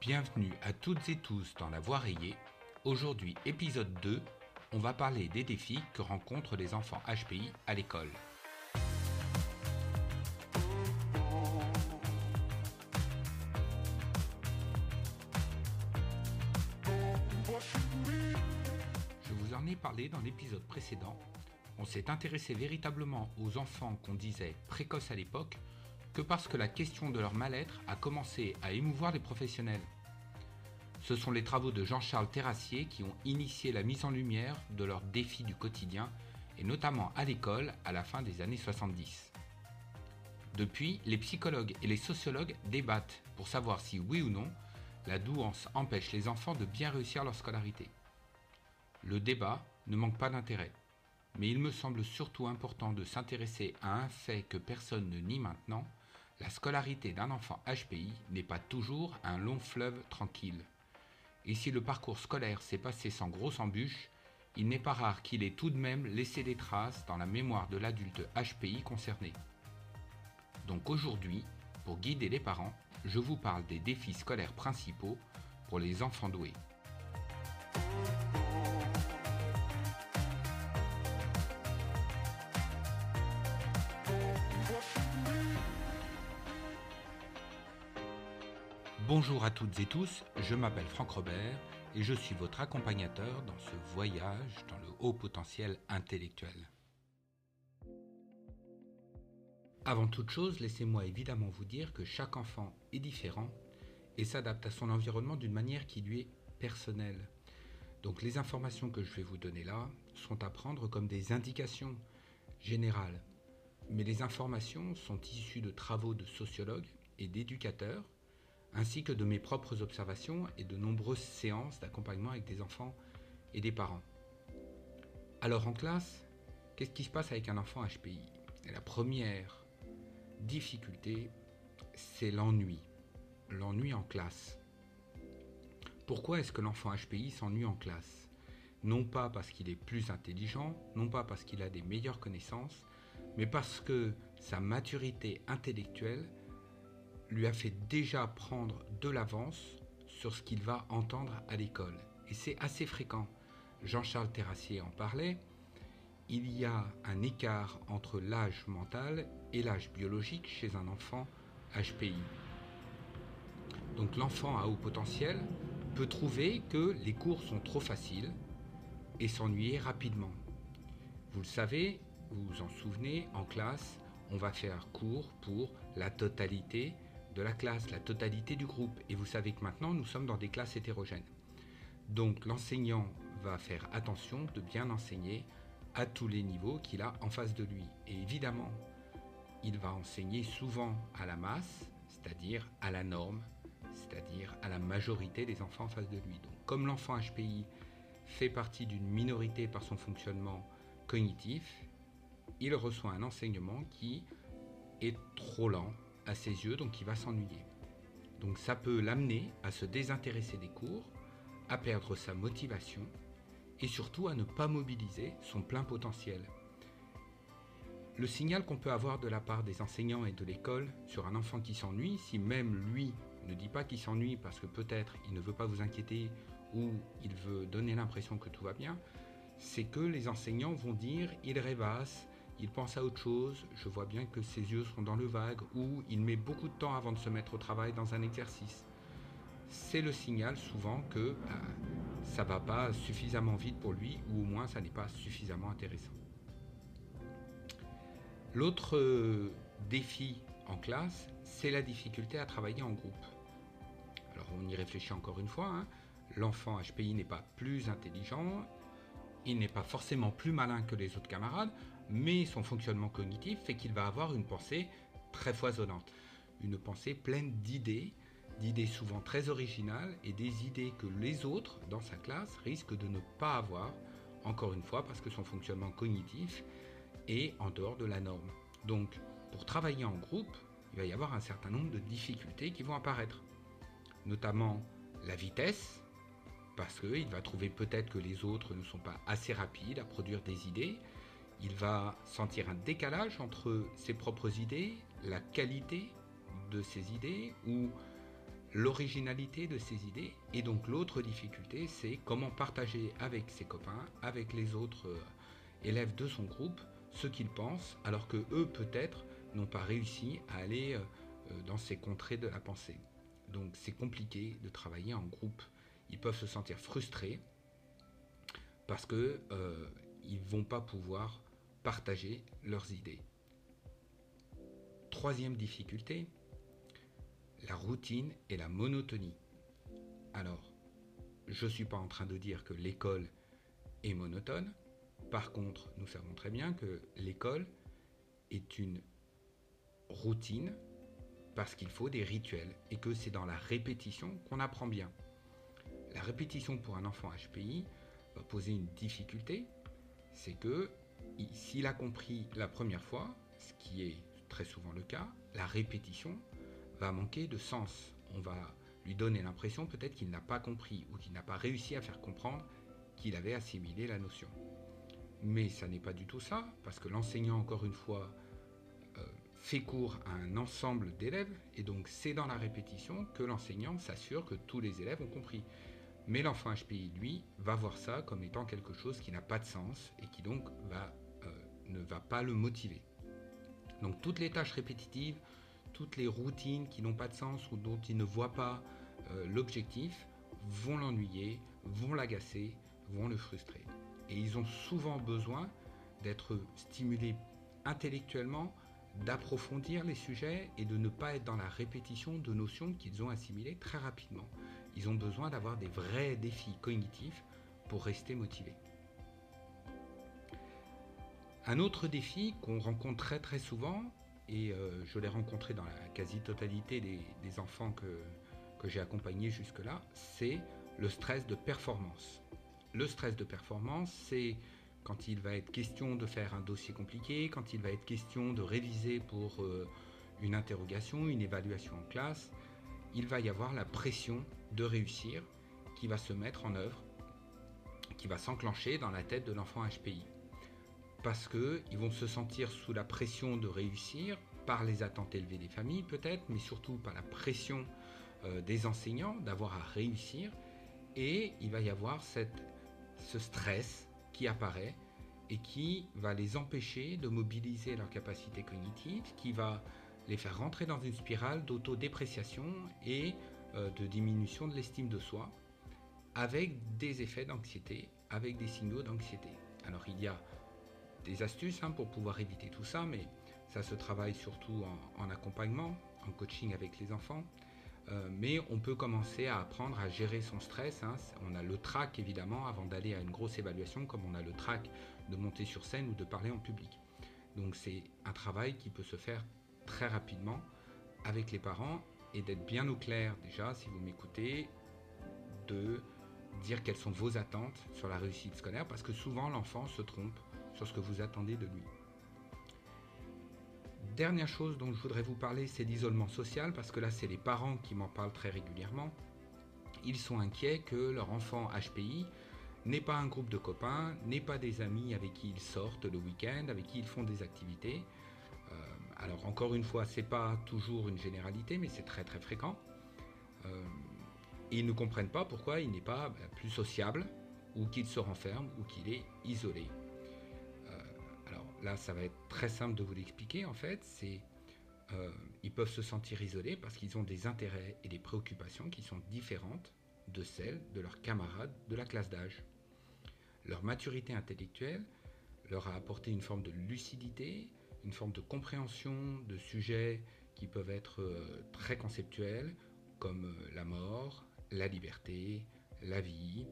Bienvenue à toutes et tous dans La Voix rayée. Aujourd'hui, épisode 2, on va parler des défis que rencontrent les enfants HPI à l'école. Je vous en ai parlé dans l'épisode précédent. On s'est intéressé véritablement aux enfants qu'on disait précoces à l'époque que parce que la question de leur mal-être a commencé à émouvoir les professionnels. Ce sont les travaux de Jean-Charles Terrassier qui ont initié la mise en lumière de leurs défis du quotidien, et notamment à l'école à la fin des années 70. Depuis, les psychologues et les sociologues débattent pour savoir si oui ou non la douance empêche les enfants de bien réussir leur scolarité. Le débat ne manque pas d'intérêt, mais il me semble surtout important de s'intéresser à un fait que personne ne nie maintenant, la scolarité d'un enfant HPI n'est pas toujours un long fleuve tranquille. Et si le parcours scolaire s'est passé sans grosse embûche, il n'est pas rare qu'il ait tout de même laissé des traces dans la mémoire de l'adulte HPI concerné. Donc aujourd'hui, pour guider les parents, je vous parle des défis scolaires principaux pour les enfants doués. Bonjour à toutes et tous, je m'appelle Franck Robert et je suis votre accompagnateur dans ce voyage dans le haut potentiel intellectuel. Avant toute chose, laissez-moi évidemment vous dire que chaque enfant est différent et s'adapte à son environnement d'une manière qui lui est personnelle. Donc les informations que je vais vous donner là sont à prendre comme des indications générales. Mais les informations sont issues de travaux de sociologues et d'éducateurs ainsi que de mes propres observations et de nombreuses séances d'accompagnement avec des enfants et des parents. Alors en classe, qu'est-ce qui se passe avec un enfant HPI La première difficulté, c'est l'ennui. L'ennui en classe. Pourquoi est-ce que l'enfant HPI s'ennuie en classe? Non pas parce qu'il est plus intelligent, non pas parce qu'il a des meilleures connaissances, mais parce que sa maturité intellectuelle lui a fait déjà prendre de l'avance sur ce qu'il va entendre à l'école. Et c'est assez fréquent. Jean-Charles Terrassier en parlait. Il y a un écart entre l'âge mental et l'âge biologique chez un enfant HPI. Donc l'enfant à haut potentiel peut trouver que les cours sont trop faciles et s'ennuyer rapidement. Vous le savez, vous vous en souvenez, en classe, on va faire cours pour la totalité de la classe, la totalité du groupe. Et vous savez que maintenant, nous sommes dans des classes hétérogènes. Donc l'enseignant va faire attention de bien enseigner à tous les niveaux qu'il a en face de lui. Et évidemment, il va enseigner souvent à la masse, c'est-à-dire à la norme, c'est-à-dire à la majorité des enfants en face de lui. Donc comme l'enfant HPI fait partie d'une minorité par son fonctionnement cognitif, il reçoit un enseignement qui est trop lent, à ses yeux, donc il va s'ennuyer. Donc ça peut l'amener à se désintéresser des cours, à perdre sa motivation et surtout à ne pas mobiliser son plein potentiel. Le signal qu'on peut avoir de la part des enseignants et de l'école sur un enfant qui s'ennuie, si même lui ne dit pas qu'il s'ennuie parce que peut-être il ne veut pas vous inquiéter ou il veut donner l'impression que tout va bien, c'est que les enseignants vont dire il rêvasse, il pense à autre chose, je vois bien que ses yeux sont dans le vague, ou il met beaucoup de temps avant de se mettre au travail dans un exercice. C'est le signal souvent que bah, ça va pas suffisamment vite pour lui, ou au moins ça n'est pas suffisamment intéressant. L'autre euh, défi en classe, c'est la difficulté à travailler en groupe. Alors on y réfléchit encore une fois, hein. l'enfant HPI n'est pas plus intelligent, il n'est pas forcément plus malin que les autres camarades, mais son fonctionnement cognitif fait qu'il va avoir une pensée très foisonnante, une pensée pleine d'idées, d'idées souvent très originales et des idées que les autres dans sa classe risquent de ne pas avoir, encore une fois parce que son fonctionnement cognitif est en dehors de la norme. Donc, pour travailler en groupe, il va y avoir un certain nombre de difficultés qui vont apparaître, notamment la vitesse, parce qu'il va trouver peut-être que les autres ne sont pas assez rapides à produire des idées, il va sentir un décalage entre ses propres idées, la qualité de ses idées ou l'originalité de ses idées. Et donc l'autre difficulté, c'est comment partager avec ses copains, avec les autres euh, élèves de son groupe, ce qu'ils pensent, alors que eux peut-être n'ont pas réussi à aller euh, euh, dans ces contrées de la pensée. Donc c'est compliqué de travailler en groupe. Ils peuvent se sentir frustrés parce que euh, ils vont pas pouvoir partager leurs idées. Troisième difficulté, la routine et la monotonie. Alors, je ne suis pas en train de dire que l'école est monotone. Par contre, nous savons très bien que l'école est une routine parce qu'il faut des rituels et que c'est dans la répétition qu'on apprend bien. La répétition pour un enfant HPI va poser une difficulté, c'est que s'il a compris la première fois, ce qui est très souvent le cas, la répétition va manquer de sens. On va lui donner l'impression peut-être qu'il n'a pas compris ou qu'il n'a pas réussi à faire comprendre qu'il avait assimilé la notion. Mais ça n'est pas du tout ça, parce que l'enseignant, encore une fois, fait cours à un ensemble d'élèves, et donc c'est dans la répétition que l'enseignant s'assure que tous les élèves ont compris. Mais l'enfant HPI, lui, va voir ça comme étant quelque chose qui n'a pas de sens et qui donc va, euh, ne va pas le motiver. Donc toutes les tâches répétitives, toutes les routines qui n'ont pas de sens ou dont il ne voit pas euh, l'objectif vont l'ennuyer, vont l'agacer, vont le frustrer. Et ils ont souvent besoin d'être stimulés intellectuellement d'approfondir les sujets et de ne pas être dans la répétition de notions qu'ils ont assimilées très rapidement. Ils ont besoin d'avoir des vrais défis cognitifs pour rester motivés. Un autre défi qu'on rencontre très souvent, et euh, je l'ai rencontré dans la quasi-totalité des, enfants que, que j'ai accompagnés jusque-là, c'est le stress de performance. Le stress de performance, c'est quand il va être question de faire un dossier compliqué, quand il va être question de réviser pour euh, une interrogation, une évaluation en classe, il va y avoir la pression de réussir qui va se mettre en œuvre, qui va s'enclencher dans la tête de l'enfant HPI. Parce qu'ils vont se sentir sous la pression de réussir, par les attentes élevées des familles peut-être, mais surtout par la pression euh, des enseignants d'avoir à réussir. Et il va y avoir cette, ce stress qui apparaît et qui va les empêcher de mobiliser leur capacité cognitive, qui va les faire rentrer dans une spirale d'autodépréciation et euh, de diminution de l'estime de soi, avec des effets d'anxiété, avec des signaux d'anxiété. Alors il y a des astuces hein, pour pouvoir éviter tout ça, mais ça se travaille surtout en accompagnement, en coaching avec les enfants. Euh, mais on peut commencer à apprendre à gérer son stress. Hein. On a le trac évidemment avant d'aller à une grosse évaluation, comme on a le trac de monter sur scène ou de parler en public. Donc c'est un travail qui peut se faire très rapidement avec les parents et d'être bien au clair déjà, si vous m'écoutez, de dire quelles sont vos attentes sur la réussite scolaire, parce que souvent l'enfant se trompe sur ce que vous attendez de lui. Dernière chose dont je voudrais vous parler, c'est l'isolement social, parce que là, c'est les parents qui m'en parlent très régulièrement. Ils sont inquiets que leur enfant HPI n'ait pas un groupe de copains, n'ait pas des amis avec qui ils sortent le week-end, avec qui ils font des activités. Euh, alors encore une fois, c'est pas toujours une généralité, mais c'est très très fréquent. Euh, ils ne comprennent pas pourquoi il n'est pas ben, plus sociable, ou qu'il se renferme, ou qu'il est isolé là, ça va être très simple de vous l'expliquer. En fait, c'est euh, ils peuvent se sentir isolés parce qu'ils ont des intérêts et des préoccupations qui sont différentes de celles de leurs camarades de la classe d'âge. Leur maturité intellectuelle leur a apporté une forme de lucidité, une forme de compréhension de sujets qui peuvent être euh, très conceptuels, comme euh, la mort, la liberté, la vie,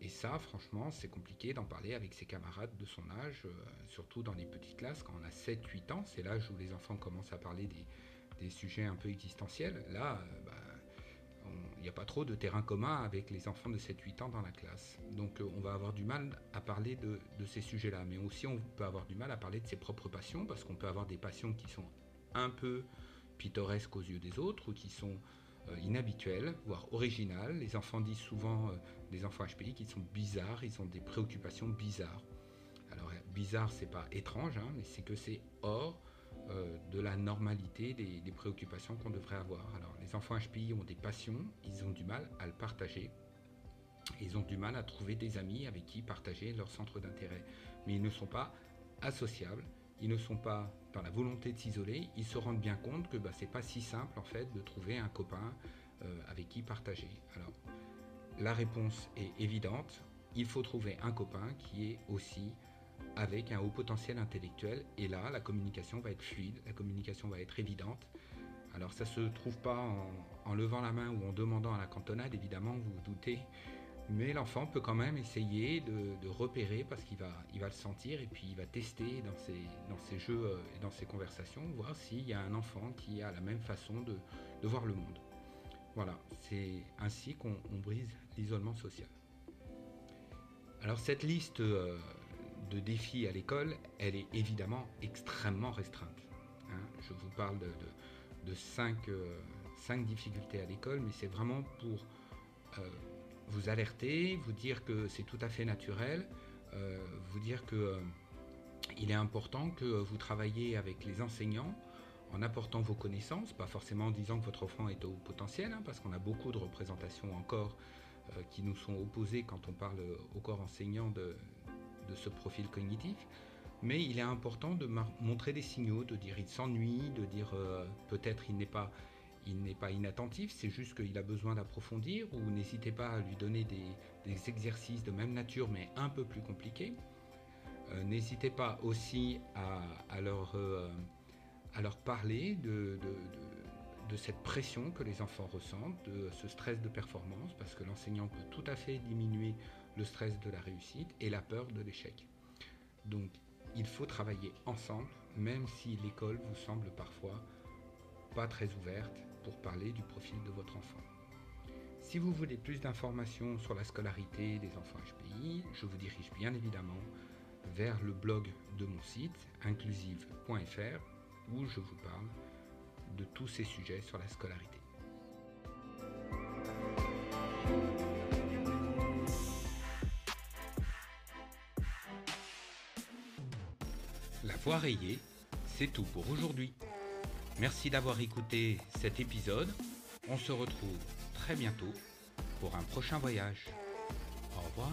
et ça, franchement, c'est compliqué d'en parler avec ses camarades de son âge, euh, surtout dans les petites classes, quand on a 7-8 ans, c'est l'âge où les enfants commencent à parler des, sujets un peu existentiels. Là, il euh, bah, n'y a pas trop de terrain commun avec les enfants de 7-8 ans dans la classe. Donc on va avoir du mal à parler de ces sujets-là. Mais aussi on peut avoir du mal à parler de ses propres passions, parce qu'on peut avoir des passions qui sont un peu pittoresques aux yeux des autres, ou qui sont euh, inhabituelles, voire originales. Les enfants disent souvent, euh, des enfants HPI, qu'ils sont bizarres, ils ont des préoccupations bizarres. Alors bizarre, c'est pas étrange, hein, mais c'est que c'est hors euh, de la normalité des, préoccupations qu'on devrait avoir. Alors, les enfants HPI ont des passions, ils ont du mal à le partager. Ils ont du mal à trouver des amis avec qui partager leur centre d'intérêt. Mais ils ne sont pas associables, ils ne sont pas dans la volonté de s'isoler, ils se rendent bien compte que bah, c'est pas si simple en fait de trouver un copain euh, avec qui partager. Alors, la réponse est évidente, il faut trouver un copain qui est aussi avec un haut potentiel intellectuel. Et là, la communication va être fluide, la communication va être évidente. Alors ça ne se trouve pas en, levant la main ou en demandant à la cantonade, évidemment, vous vous doutez. Mais l'enfant peut quand même essayer de, repérer parce qu'il va, il va le sentir et puis il va tester dans ses, dans jeux euh, et dans ses conversations, voir s'il y a un enfant qui a la même façon de, de voir le monde. Voilà, c'est ainsi qu'on brise l'isolement social. Alors cette liste euh, de défis à l'école, elle est évidemment extrêmement restreinte. Hein. Je vous parle de, de, euh, cinq, difficultés à l'école, mais c'est vraiment pour vous alerter, vous dire que c'est tout à fait naturel, vous dire que il est important que vous travaillez avec les enseignants en apportant vos connaissances, pas forcément en disant que votre enfant est au potentiel, hein, parce qu'on a beaucoup de représentations encore euh, qui nous sont opposés quand on parle au corps enseignant de, ce profil cognitif. Mais il est important de montrer des signaux, de dire il s'ennuie, de dire euh, peut-être il n'est pas, il n'est pas inattentif, c'est juste qu'il a besoin d'approfondir, ou n'hésitez pas à lui donner des, exercices de même nature mais un peu plus compliqués. Euh, n'hésitez pas aussi à, leur, à leur parler de cette pression que les enfants ressentent, de ce stress de performance, parce que l'enseignant peut tout à fait diminuer le stress de la réussite et la peur de l'échec. Donc il faut travailler ensemble, même si l'école vous semble parfois pas très ouverte pour parler du profil de votre enfant. Si vous voulez plus d'informations sur la scolarité des enfants HPI, je vous dirige bien évidemment vers le blog de mon site inclusive.fr où je vous parle de tous ces sujets sur la scolarité. La voix rayée, c'est tout pour aujourd'hui. Merci d'avoir écouté cet épisode. On se retrouve très bientôt pour un prochain voyage. Au revoir.